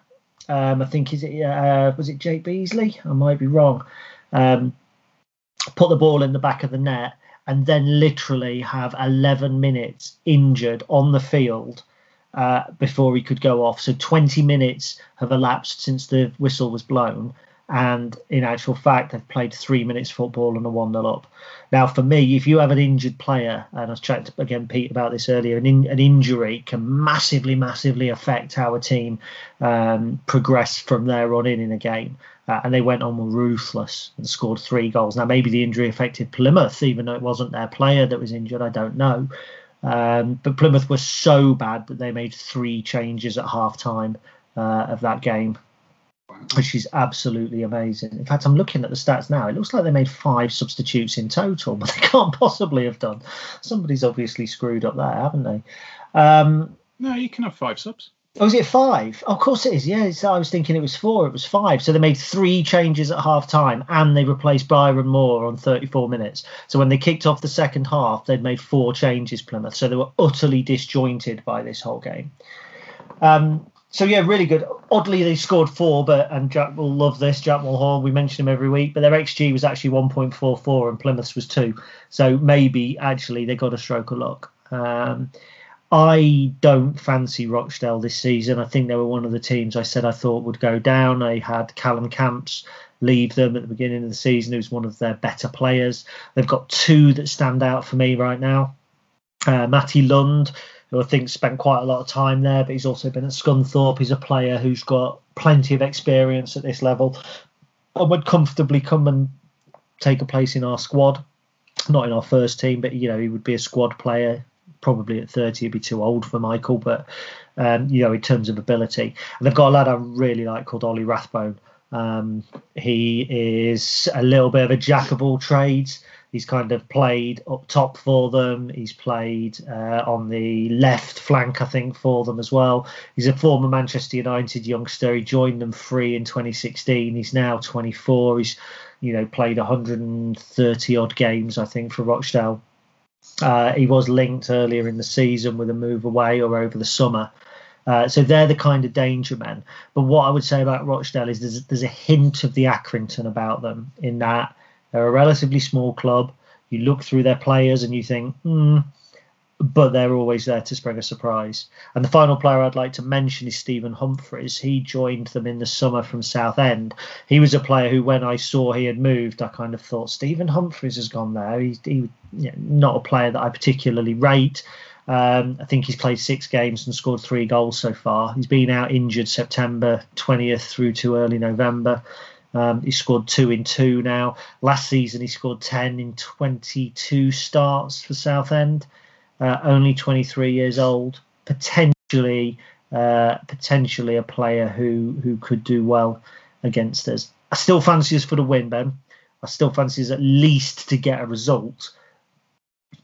um, I think is it uh, was it Jake Beesley? I might be wrong. Um, put the ball in the back of the net and then literally have 11 minutes injured on the field uh, before he could go off. So 20 minutes have elapsed since the whistle was blown, and in actual fact, they've played three minutes football and a 1 0 up. Now, for me, if you have an injured player, and I was chatting again, Pete, about this earlier, an, in, an injury can massively, massively affect how a team um, progress from there on in in a game. Uh, and they went on ruthless and scored three goals. Now, maybe the injury affected Plymouth, even though it wasn't their player that was injured. I don't know. Um, but Plymouth was so bad that they made three changes at half time uh, of that game which is absolutely amazing. In fact, I'm looking at the stats now. It looks like they made five substitutes in total, <laughs> but they can't possibly have done. Somebody's obviously screwed up there, haven't they? Um, no, you can have five subs. Oh, is it five? Oh, of course it is. Yeah, I was thinking it was four. It was five. So they made three changes at half time and they replaced Byron Moore on 34 minutes. So when they kicked off the second half, they'd made four changes, Plymouth. So they were utterly disjointed by this whole game. Um, so yeah, really good. Oddly, they scored four, but and Jack will love this. Jack Mulhall, we mention him every week, but their xG was actually 1.44 and Plymouth's was two. So maybe actually they got a stroke of luck. Um, I don't fancy Rochdale this season. I think they were one of the teams I said I thought would go down. I had Callum Camps leave them at the beginning of the season, who's one of their better players. They've got two that stand out for me right now. Uh, Matty Lund, who I think spent quite a lot of time there, but he's also been at Scunthorpe. He's a player who's got plenty of experience at this level and would comfortably come and take a place in our squad. Not in our first team, but you know, he would be a squad player. Probably at 30, he'd be too old for Michael, but um, you know, in terms of ability. And they've got a lad I really like called Ollie Rathbone. Um, he is a little bit of a jack of all trades. He's kind of played up top for them. He's played uh, on the left flank, I think, for them as well. He's a former Manchester United youngster. He joined them free in 2016. He's now 24. He's, you know, played 130 odd games, I think, for Rochdale. Uh, he was linked earlier in the season with a move away or over the summer. Uh, so they're the kind of danger men. But what I would say about Rochdale is there's, there's a hint of the Accrington about them in that they're a relatively small club. You look through their players and you think, hmm, but they're always there to spring a surprise. And the final player I'd like to mention is Stephen Humphrys. He joined them in the summer from Southend. He was a player who, when I saw he had moved, I kind of thought Stephen Humphrys has gone there. He's he, you know, not a player that I particularly rate. Um, I think he's played six games and scored three goals so far. He's been out injured September 20th through to early November. Um, he scored two in two now. Last season, he scored 10 in 22 starts for Southend uh, only 23 years old, potentially uh, potentially a player who who could do well against us. I still fancy us for the win, Ben. I still fancy us at least to get a result,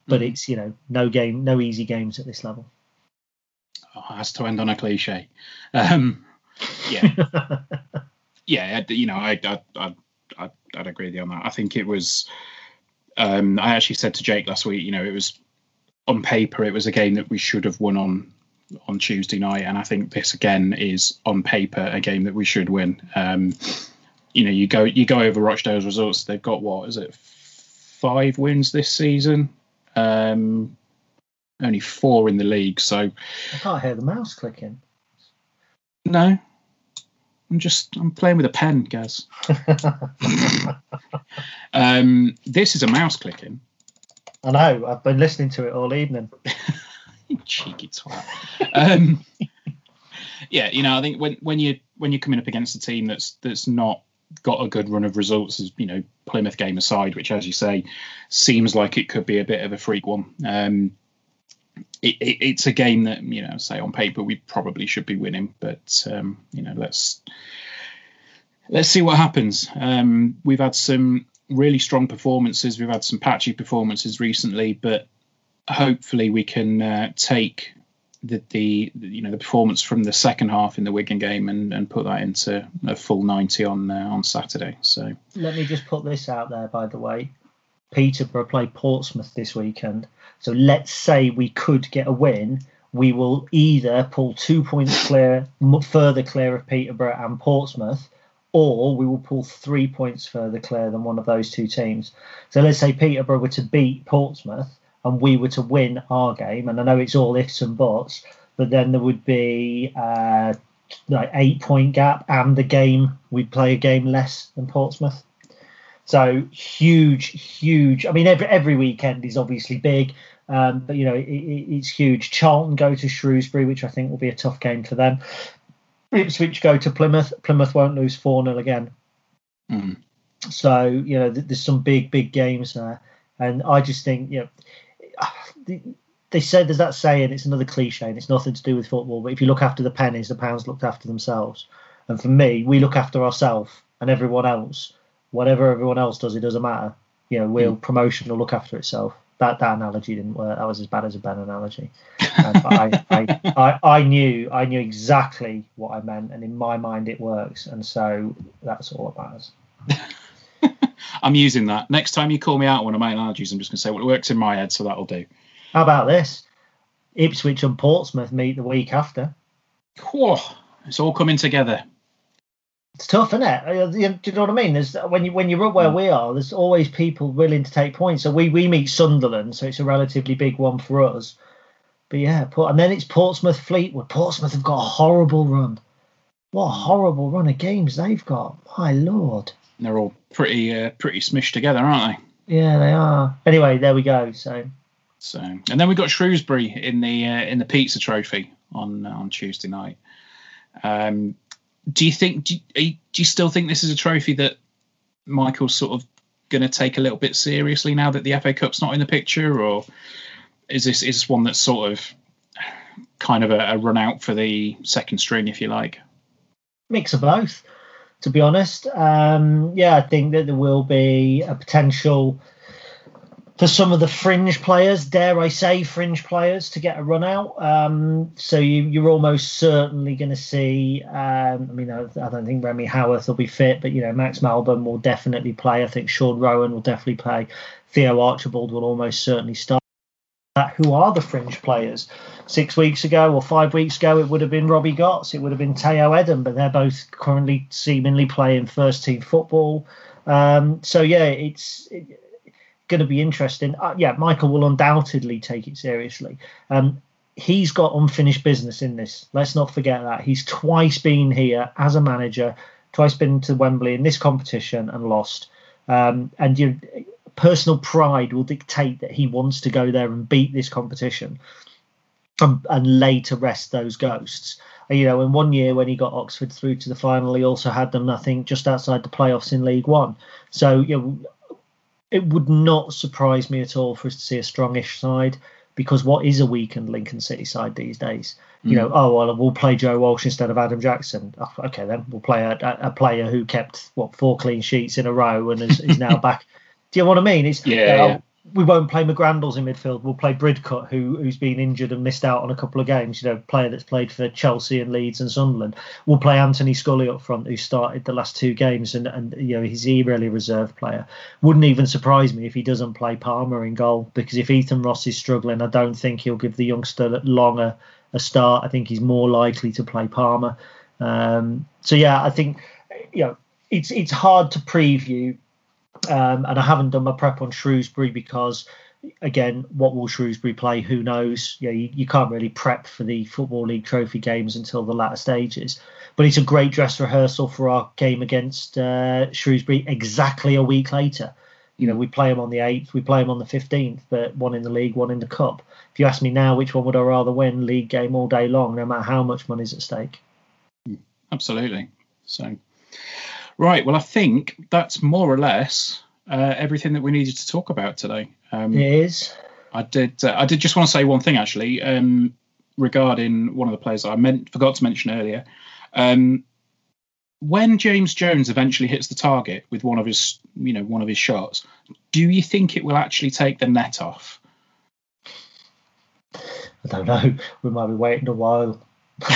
but mm. it's you know no game, no easy games at this level. Oh, has to end on a cliche. Um, yeah, <laughs> yeah. You know, I, I, I, I'd agree with you on that. I think it was. Um, I actually said to Jake last week, you know, it was on paper it was a game that we should have won on on Tuesday night, and I think this again is on paper a game that we should win. Um, you know, you go you go over Rochdale's results. They've got what is it, five wins this season, um, only four in the league. So I can't hear the mouse clicking. No, I'm just I'm playing with a pen, Gaz. <laughs> um, this is a mouse clicking. I know. I've been listening to it all evening. <laughs> Cheeky twat. um, yeah, you know, I think when when you when you're coming up against a team that's that's not got a good run of results, as you know, Plymouth game aside, which, as you say, seems like it could be a bit of a freak one. Um, it, it, it's a game that you know, say on paper, we probably should be winning, but um, you know, let's let's see what happens. Um, we've had some really strong performances. We've had some patchy performances recently, but hopefully we can uh, take the, the you know the performance from the second half in the Wigan game and, and put that into a full 90 on uh, on Saturday. So let me just put this out there, by the way. Peterborough play Portsmouth this weekend. So let's say we could get a win. We will either pull two points clear, further clear of Peterborough and Portsmouth, or we will pull three points further clear than one of those two teams. So let's say Peterborough were to beat Portsmouth and we were to win our game, and I know it's all ifs and buts, but then there would be uh, like eight point gap, and the game we'd play a game less than Portsmouth. So huge, huge. I mean, every every weekend is obviously big, um, but you know it, it, it's huge. Charlton go to Shrewsbury, which I think will be a tough game for them. Ipswich go to Plymouth. Plymouth won't lose 4 0 again. Mm. So, you know, there's some big, big games there. And I just think, you know, they said there's that saying, it's another cliche, and it's nothing to do with football. But if you look after the pennies, the pounds looked after themselves. And for me, we look after ourselves and everyone else. Whatever everyone else does, it doesn't matter. You know, we'll mm. promotion will look after itself that that analogy didn't work. That was as bad as a Ben analogy. <laughs> Um, I, I, I, I knew I knew exactly what I meant, and in my mind it works, and so that's all that matters. <laughs> I'm using that. Next time you call me out one of my analogies, I'm just going to say well, it works in my head, so that'll do. How about this? Ipswich and Portsmouth meet the week after. Whoa, it's all coming together it's tough, isn't it? Uh, do you know what I mean? There's when you when you're up where mm. we are, there's always people willing to take points. So we we meet Sunderland, so it's a relatively big one for us. But yeah, and then it's Portsmouth Fleetwood. Portsmouth have got a horrible run. What a horrible run of games they've got. My lord. They're all pretty uh, pretty smished together, aren't they? Yeah, they are. Anyway, there we go. So. So and then we got Shrewsbury in the uh, in the pizza trophy on uh, on Tuesday night. Um, do you think do you, do you still think this is a trophy that Michael's sort of going to take a little bit seriously now that the FA Cup's not in the picture, or is this is this one that's sort of kind of a, a run out for the second string, if you like? Mix of both, to be honest. Um, yeah, I think that there will be a potential for some of the fringe players, dare I say, fringe players to get a run out. Um, so you, are almost certainly going to see. Um, I mean, I, I, don't think Remy Howarth will be fit, but you know, Max Melbourne will definitely play. I think Sean Roughan will definitely play. Theo Archibald will almost certainly start. Who are the fringe players? Six weeks ago or five weeks ago, it would have been Robbie Gotts, it would have been Tayo Edun, but they're both currently seemingly playing first team football. Um, so yeah, it's. It, going to be interesting. Uh, yeah, Michael will undoubtedly take it seriously. Um, he's got unfinished business in this. Let's not forget that. He's twice been here as a manager, twice been to Wembley in this competition and lost. Um, and your personal pride will dictate that he wants to go there and beat this competition and, and lay to rest those ghosts. You know, in one year when he got Oxford through to the final, he also had them, I think, just outside the playoffs in League One. So, you know, it would not surprise me at all for us to see a strongish side because what is a weakened Lincoln City side these days? You know, mm. oh well, we'll play Joe Walsh instead of Adam Jackson. Oh, okay, then we'll play a, a, player who kept what four clean sheets in a row and is, is now <laughs> back. Do you know what I mean? It's yeah, uh, yeah we won't play McGrandles in midfield. We'll play Bridcut, who who's been injured and missed out on a couple of games. You know, player that's played for Chelsea and Leeds and Sunderland. We'll play Anthony Scully up front, who started the last two games, and and you know he's really a really reserve player. Wouldn't even surprise me if he doesn't play Palmer in goal because if Ethan Ross is struggling, I don't think he'll give the youngster longer a start. I think he's more likely to play Palmer. Um, so yeah, I think you know it's it's hard to preview um, and I haven't done my prep on Shrewsbury because, again, what will Shrewsbury play? Who knows? Yeah, you, you, can't really prep for the Football League Trophy games until the latter stages. But it's a great dress rehearsal for our game against uh, Shrewsbury exactly a week later. You know, we play them on the 8th, we play them on the 15th, but one in the league, one in the cup. If you ask me now, which one would I rather win? League game all day long, no matter how much money's at stake. Absolutely. So, Right. Well, I think that's more or less uh, everything that we needed to talk about today. Um, it is. I did. Uh, I did just want to say one thing actually um, regarding one of the players I meant forgot to mention earlier. Um, when James Jones eventually hits the target with one of his, you know, one of his shots, do you think it will actually take the net off? I don't know. We might be waiting a while. <laughs>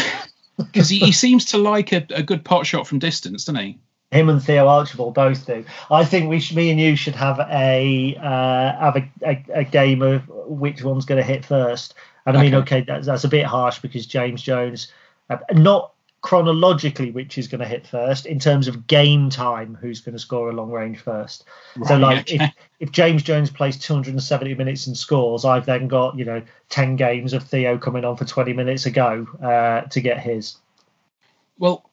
Because he, he, <laughs> seems to like a, a, good pot shot from distance, doesn't he? Him and Theo Archibald both do. I think we should, me and you should have a uh, have a, a, a, game of which one's going to hit first. And I mean, okay, that's, that's a bit harsh because James Jones, uh, not chronologically which is going to hit first in terms of game time who's going to score a long range first right, so like okay. if, <laughs> if james jones plays 270 minutes and scores i've then got you know 10 games of theo coming on for 20 minutes ago uh, to get his well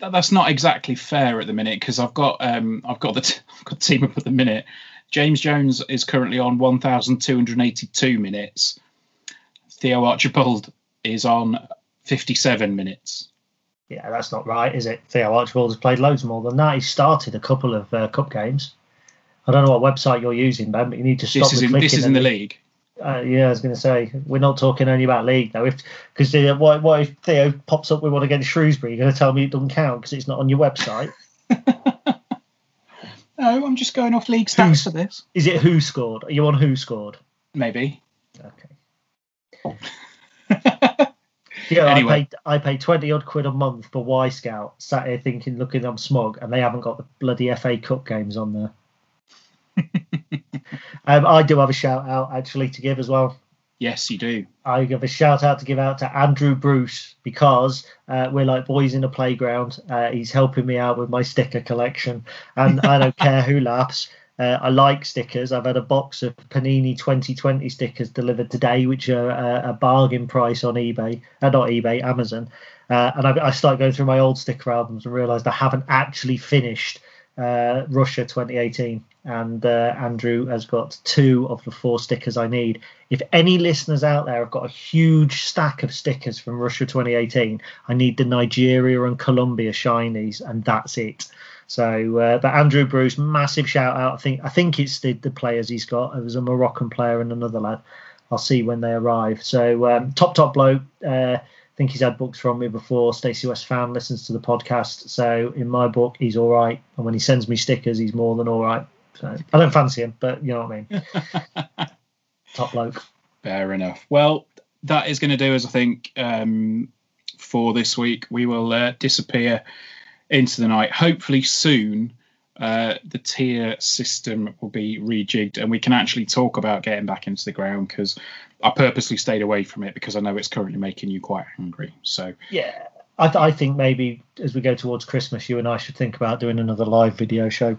that's not exactly fair at the minute because I've got um, I've got the t- <laughs> I've got team up at the minute. James Jones is currently on 1,282 minutes. Theo Archibald is on 57 minutes. Yeah, that's not right, is it? Theo Archibald has played loads more than that. He started a couple of uh, cup games. I don't know what website you're using, Ben, but you need to stop. This is in, this is in the league. Uh, yeah, I was going to say we're not talking only about league though. Because uh, what, what if Theo pops up with one against Shrewsbury? You're going to tell me it doesn't count because it's not on your website. <laughs> no, I'm just going off league stats Who's, for this. Is it who scored? Are you on who scored? Maybe. Okay. <laughs> yeah, anyway. I paid I paid twenty odd quid a month for Wyscout. Sat here thinking, looking, I'm smug, and they haven't got the bloody FA Cup games on there. <laughs> um, I do have a shout out actually to give as well. Yes, you do. I give a shout out to give out to Andrew Bruce because uh, we're like boys in a playground. Uh, he's helping me out with my sticker collection, and I don't <laughs> care who laughs. Uh, I like stickers. I've had a box of Panini 2020 stickers delivered today, which are uh, a bargain price on eBay, uh, not eBay, Amazon. Uh, and I, I started going through my old sticker albums and realised I haven't actually finished uh, Russia 2018, and uh, Andrew has got two of the four stickers I need. If any listeners out there have got a huge stack of stickers from Russia 2018, I need the Nigeria and Colombia shinies, and that's it. So, uh, but Andrew Bruce, massive shout out. I think I think it's the, the players he's got. It was a Moroccan player and another lad. I'll see when they arrive. So, um, top top bloke. Think he's had books from me before. Stacey West fan listens to the podcast, so in my book, he's all right. And when he sends me stickers, he's more than all right. So I don't fancy him, but you know what I mean. <laughs> Top bloke. Fair enough. Well, that is going to do us, I think, um, for this week. We will uh, disappear into the night. Hopefully soon. Uh, the tier system will be rejigged and we can actually talk about getting back into the ground because I purposely stayed away from it because I know it's currently making you quite angry. So yeah, I, th- I think maybe as we go towards Christmas, you and I should think about doing another live video show.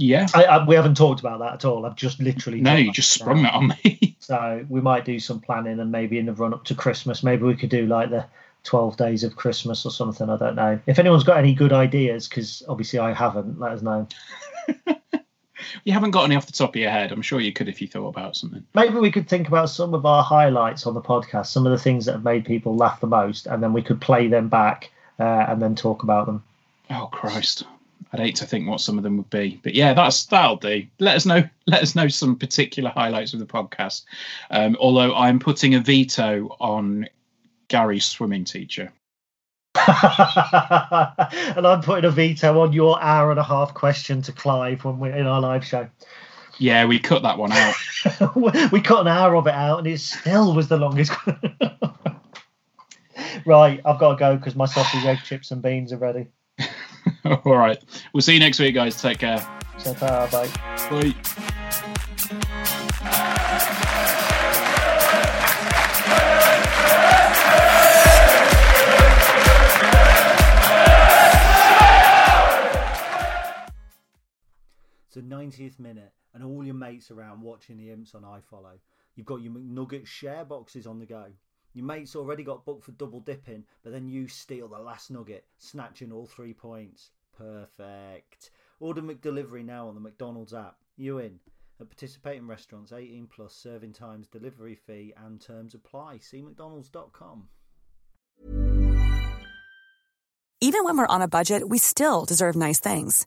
Yeah. I, I, we haven't talked about that at all. I've just literally. No, you just sprung that on me. <laughs> So we might do some planning and maybe in the run up to Christmas, maybe we could do like the 12 days of Christmas or something. I don't know. If anyone's got any good ideas, because obviously I haven't, let us know. <laughs> you haven't got any off the top of your head. I'm sure you could if you thought about something. Maybe we could think about some of our highlights on the podcast, some of the things that have made people laugh the most, and then we could play them back uh, and then talk about them. Oh Christ. I'd hate to think what some of them would be, but yeah, that's that'll do. Let us know. Let us know some particular highlights of the podcast. Um, although I'm putting a veto on Gary's swimming teacher. <laughs> and I'm putting a veto on your hour and a half question to Clive when we're in our live show. Yeah, we cut that one out. <laughs> we cut an hour of it out, and it still was the longest. <laughs> right, I've got to go because my sausage, egg, chips, and beans are ready. All right. We'll see you next week, guys. Take care. So, ta bye. Bye. 90th minute, and all your mates around watching the imps on iFollow. You've got your McNugget share boxes on the go. Your mates already got booked for double dipping, but then you steal the last nugget, snatching all three points. Perfect. Order McDelivery now on the McDonald's app. You in? At participating restaurants, 18 plus, serving times, delivery fee, and terms apply. See McDonald's.com. Even when we're on a budget, we still deserve nice things.